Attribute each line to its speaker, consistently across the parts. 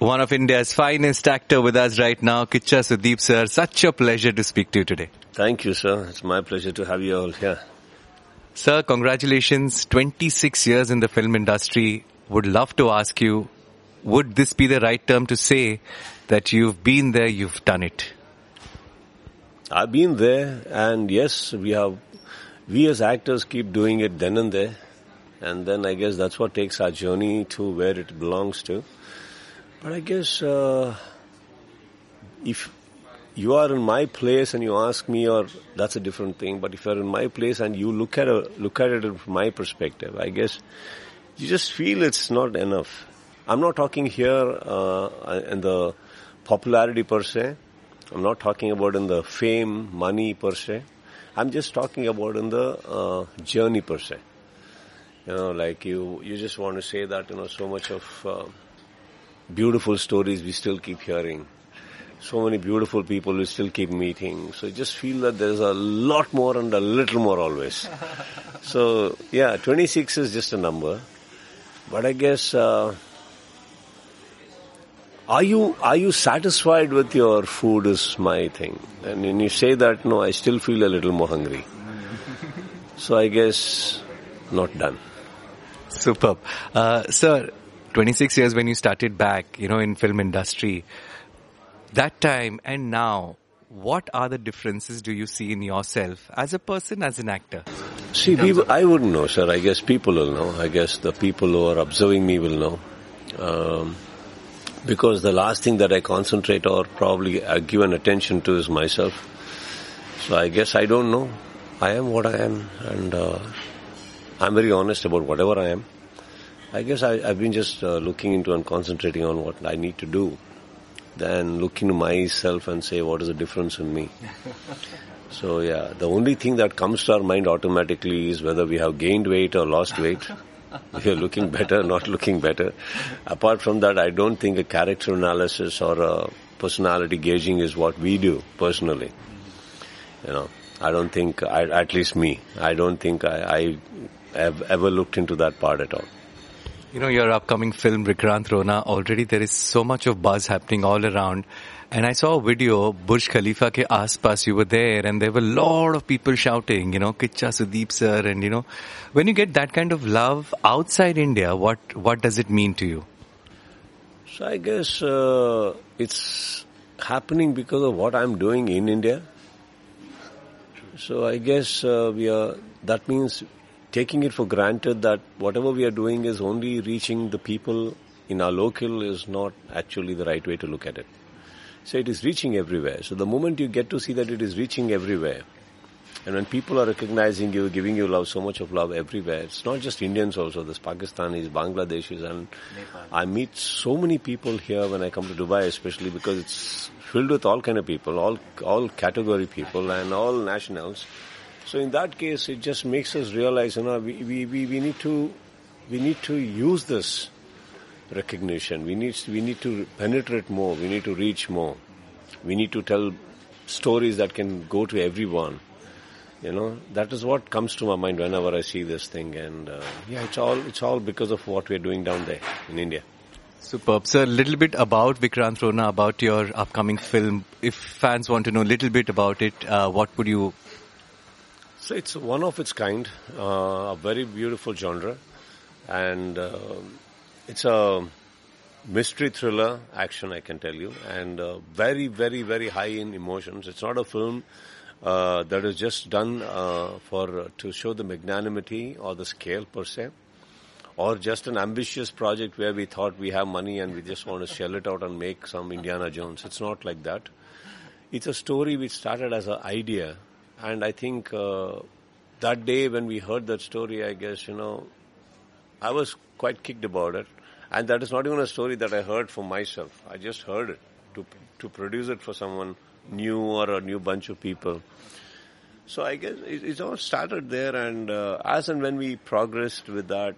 Speaker 1: one of India's finest actor with us right now, Kicha Sudeep sir. Such a pleasure to speak to you today.
Speaker 2: Thank you, sir. It's my pleasure to have you all here.
Speaker 1: Sir, congratulations. 26 years in the film industry. Would love to ask you, would this be the right term to say that you've been there, you've done it?
Speaker 2: I've been there, and yes, we have. We as actors keep doing it then and there, and then I guess that's what takes our journey to where it belongs to. But I guess uh, if you are in my place and you ask me, or that's a different thing. But if you're in my place and you look at a, look at it from my perspective, I guess you just feel it's not enough. I'm not talking here uh, in the popularity per se. I'm not talking about in the fame, money per se. I'm just talking about in the uh, journey per se. You know, like you, you just want to say that you know so much of uh, beautiful stories we still keep hearing. So many beautiful people we still keep meeting. So I just feel that there's a lot more and a little more always. so yeah, 26 is just a number. But I guess, uh, are you, are you satisfied with your food is my thing. And when you say that, no, I still feel a little more hungry. so I guess, not done.
Speaker 1: Superb. Uh, sir, 26 years when you started back, you know, in film industry, that time and now, what are the differences do you see in yourself as a person, as an actor?
Speaker 2: See, I wouldn't know, sir. I guess people will know. I guess the people who are observing me will know. Um, because the last thing that I concentrate or probably I give an attention to is myself. So I guess I don't know. I am what I am, and uh, I'm very honest about whatever I am. I guess I, have been just uh, looking into and concentrating on what I need to do, than looking to myself and say what is the difference in me. so yeah, the only thing that comes to our mind automatically is whether we have gained weight or lost weight. if you're looking better, not looking better. Apart from that, I don't think a character analysis or a personality gauging is what we do personally. You know, I don't think, I, at least me, I don't think I, I have ever looked into that part at all.
Speaker 1: You know, your upcoming film, Vikrant Rona, already there is so much of buzz happening all around. And I saw a video, Burj Khalifa ke aspas, you were there and there were a lot of people shouting, you know, Kicha Sudeep sir and you know, when you get that kind of love outside India, what, what does it mean to you?
Speaker 2: So I guess, uh, it's happening because of what I'm doing in India. So I guess, uh, we are, that means taking it for granted that whatever we are doing is only reaching the people in our local is not actually the right way to look at it. So it is reaching everywhere. So the moment you get to see that it is reaching everywhere, and when people are recognizing you, giving you love, so much of love everywhere, it's not just Indians also, there's Pakistanis, Bangladeshis, and Nepal. I meet so many people here when I come to Dubai, especially because it's filled with all kind of people, all, all category people and all nationals. So in that case, it just makes us realize, you know, we, we, we, we need to, we need to use this recognition. We need, we need to penetrate more. We need to reach more. We need to tell stories that can go to everyone. You know, that is what comes to my mind whenever I see this thing. And uh, yeah, it's all, it's all because of what we're doing down there in India.
Speaker 1: Superb. So a little bit about Vikrant Rona, about your upcoming film. If fans want to know a little bit about it, uh, what would you
Speaker 2: it's one of its kind, uh, a very beautiful genre, and uh, it's a mystery thriller action, I can tell you, and uh, very, very, very high in emotions. It's not a film uh, that is just done uh, for to show the magnanimity or the scale per se, or just an ambitious project where we thought we have money and we just want to shell it out and make some Indiana Jones. It's not like that. It's a story which started as an idea and I think uh, that day when we heard that story, I guess, you know, I was quite kicked about it. And that is not even a story that I heard for myself. I just heard it to, to produce it for someone new or a new bunch of people. So I guess it, it all started there and uh, as and when we progressed with that,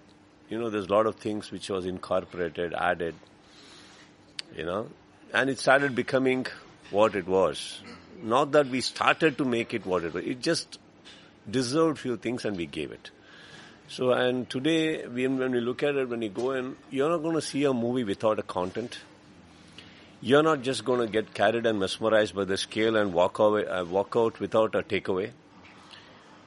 Speaker 2: you know, there's a lot of things which was incorporated, added, you know, and it started becoming what it was. Not that we started to make it what it was. It just deserved few things and we gave it. So, and today, when we look at it, when you go in, you're not going to see a movie without a content. you're not just going to get carried and mesmerized by the scale and walk away, uh, walk out without a takeaway.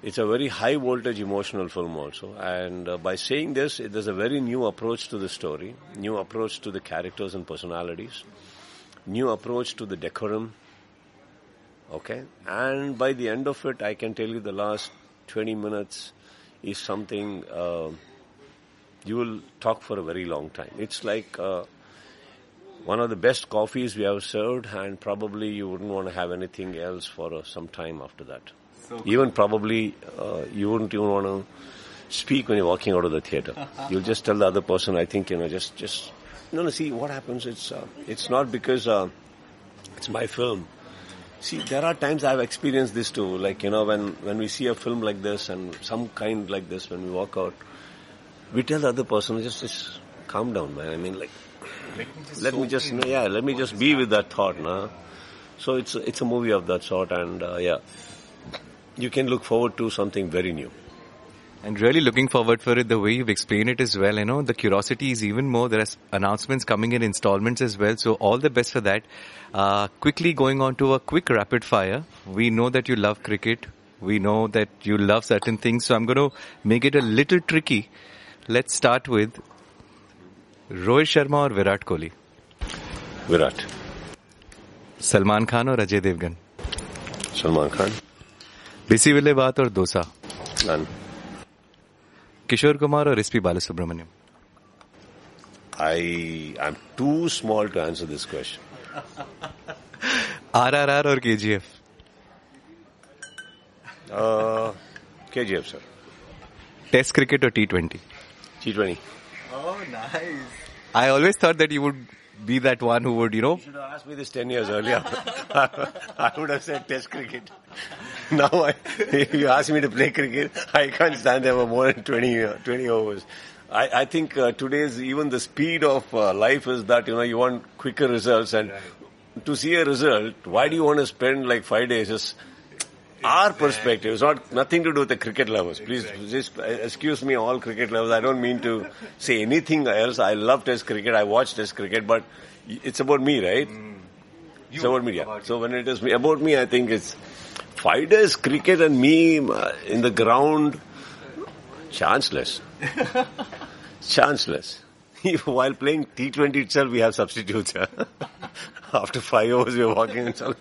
Speaker 2: It's a very high voltage emotional film also. And uh, by saying this, it, there's a very new approach to the story, new approach to the characters and personalities, new approach to the decorum. Okay. And by the end of it, I can tell you the last 20 minutes is something uh, you will talk for a very long time. It's like uh, one of the best coffees we have served, and probably you wouldn't want to have anything else for uh, some time after that.
Speaker 1: So
Speaker 2: even probably uh, you wouldn't even want to speak when you're walking out of the theater. You'll just tell the other person, I think, you know, just, just, no, no, see, what happens, it's, uh, it's not because uh, it's my film. See, there are times I've experienced this too. Like, you know, when, when we see a film like this and some kind like this, when we walk out, we tell the other person, just, just calm down, man. I mean, like, let me just, yeah, let me just be with that thought, nah. So it's, it's a movie of that sort and, uh, yeah, you can look forward to something very new.
Speaker 1: And really looking forward for it the way you've explained it as well. You know, the curiosity is even more. There are announcements coming in installments as well. So all the best for that. Uh, quickly going on to a quick rapid fire. We know that you love cricket. We know that you love certain things. So I'm going to make it a little tricky. Let's start with Rohit Sharma or Virat Kohli?
Speaker 2: Virat.
Speaker 1: Salman Khan or Ajay Devgan?
Speaker 2: Salman Khan.
Speaker 1: बिसी विले बात और dosa
Speaker 2: None.
Speaker 1: Kishore Kumar or SP Balasubramaniam?
Speaker 2: I am too small to answer this question.
Speaker 1: RRR or KGF?
Speaker 2: Uh, KGF, sir.
Speaker 1: Test cricket or T20?
Speaker 2: T20.
Speaker 1: Oh, nice. I always thought that you would be that one who would, you know.
Speaker 2: You should have asked me this 10 years earlier. I would have said Test cricket. Now, I, if you ask me to play cricket, I can't stand there for more than 20, uh, 20 overs. I, I think uh, today's, even the speed of uh, life is that, you know, you want quicker results and to see a result, why do you want to spend like five days just our perspective. It's not nothing to do with the cricket lovers. Please, just excuse me, all cricket lovers. I don't mean to say anything else. I love Test cricket. I watch Test cricket, but it's about me, right? it's about me. Yeah. So when it is me, about me, I think it's five days cricket and me uh, in the ground. Chanceless. Chanceless. While playing T20 itself, we have substitutes. After five overs, we're walking and so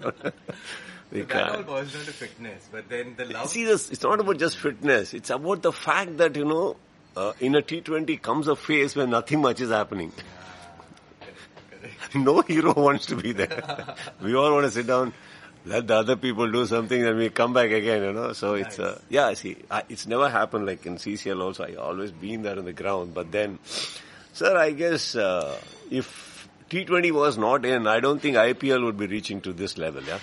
Speaker 2: we can't.
Speaker 1: boils down to fitness, but then the love.
Speaker 2: See, this, it's not about just fitness. It's about the fact that, you know, uh, in a T20 comes a phase where nothing much is happening. no hero wants to be there. we all want to sit down, let the other people do something, and we come back again, you know. So it's, uh, yeah, see, I, it's never happened like in CCL also. I always been there on the ground. But then, sir, I guess uh, if T20 was not in, I don't think IPL would be reaching to this level, yeah?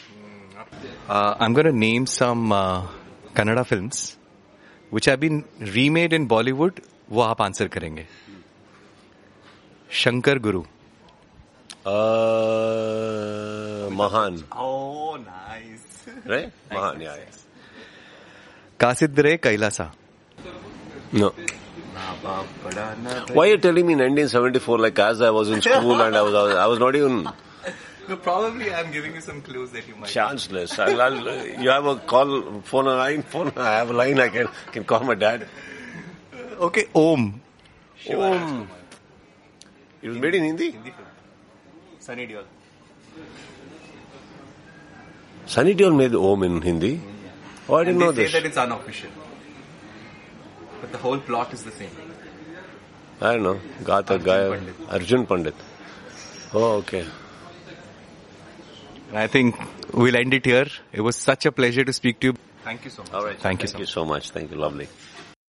Speaker 1: Uh, I'm going to name some uh, Kannada films which have been remade in Bollywood. वो आप answer करेंगे शंकर गुरु
Speaker 2: Uh, Mahan,
Speaker 1: Oh, nice.
Speaker 2: Right? Mahan, nice.
Speaker 1: Kasidre Kailasa.
Speaker 2: No. Why are you telling me 1974 like as I was in school and I was, I was, not even.
Speaker 1: No, probably I'm giving you some clues that you might.
Speaker 2: Chanceless. I'll, I'll, you have a call phone line. Phone. I have a line. I can can call my dad.
Speaker 1: Okay. Om.
Speaker 2: Om. It was made in Hindi. Hindi.
Speaker 1: Sunny Deol.
Speaker 2: Sunny Deol made Om in Hindi? Oh, I didn't know this.
Speaker 1: they say that it's unofficial. But the whole plot is the same.
Speaker 2: I don't know. Gata
Speaker 1: Arjun
Speaker 2: guy,
Speaker 1: Pandit.
Speaker 2: Arjun Pandit. Oh, okay.
Speaker 1: And I think we'll end it here. It was such a pleasure to speak to you. Thank you so much.
Speaker 2: All right.
Speaker 1: Thank you
Speaker 2: Thank
Speaker 1: so
Speaker 2: you so much. Thank you. Lovely.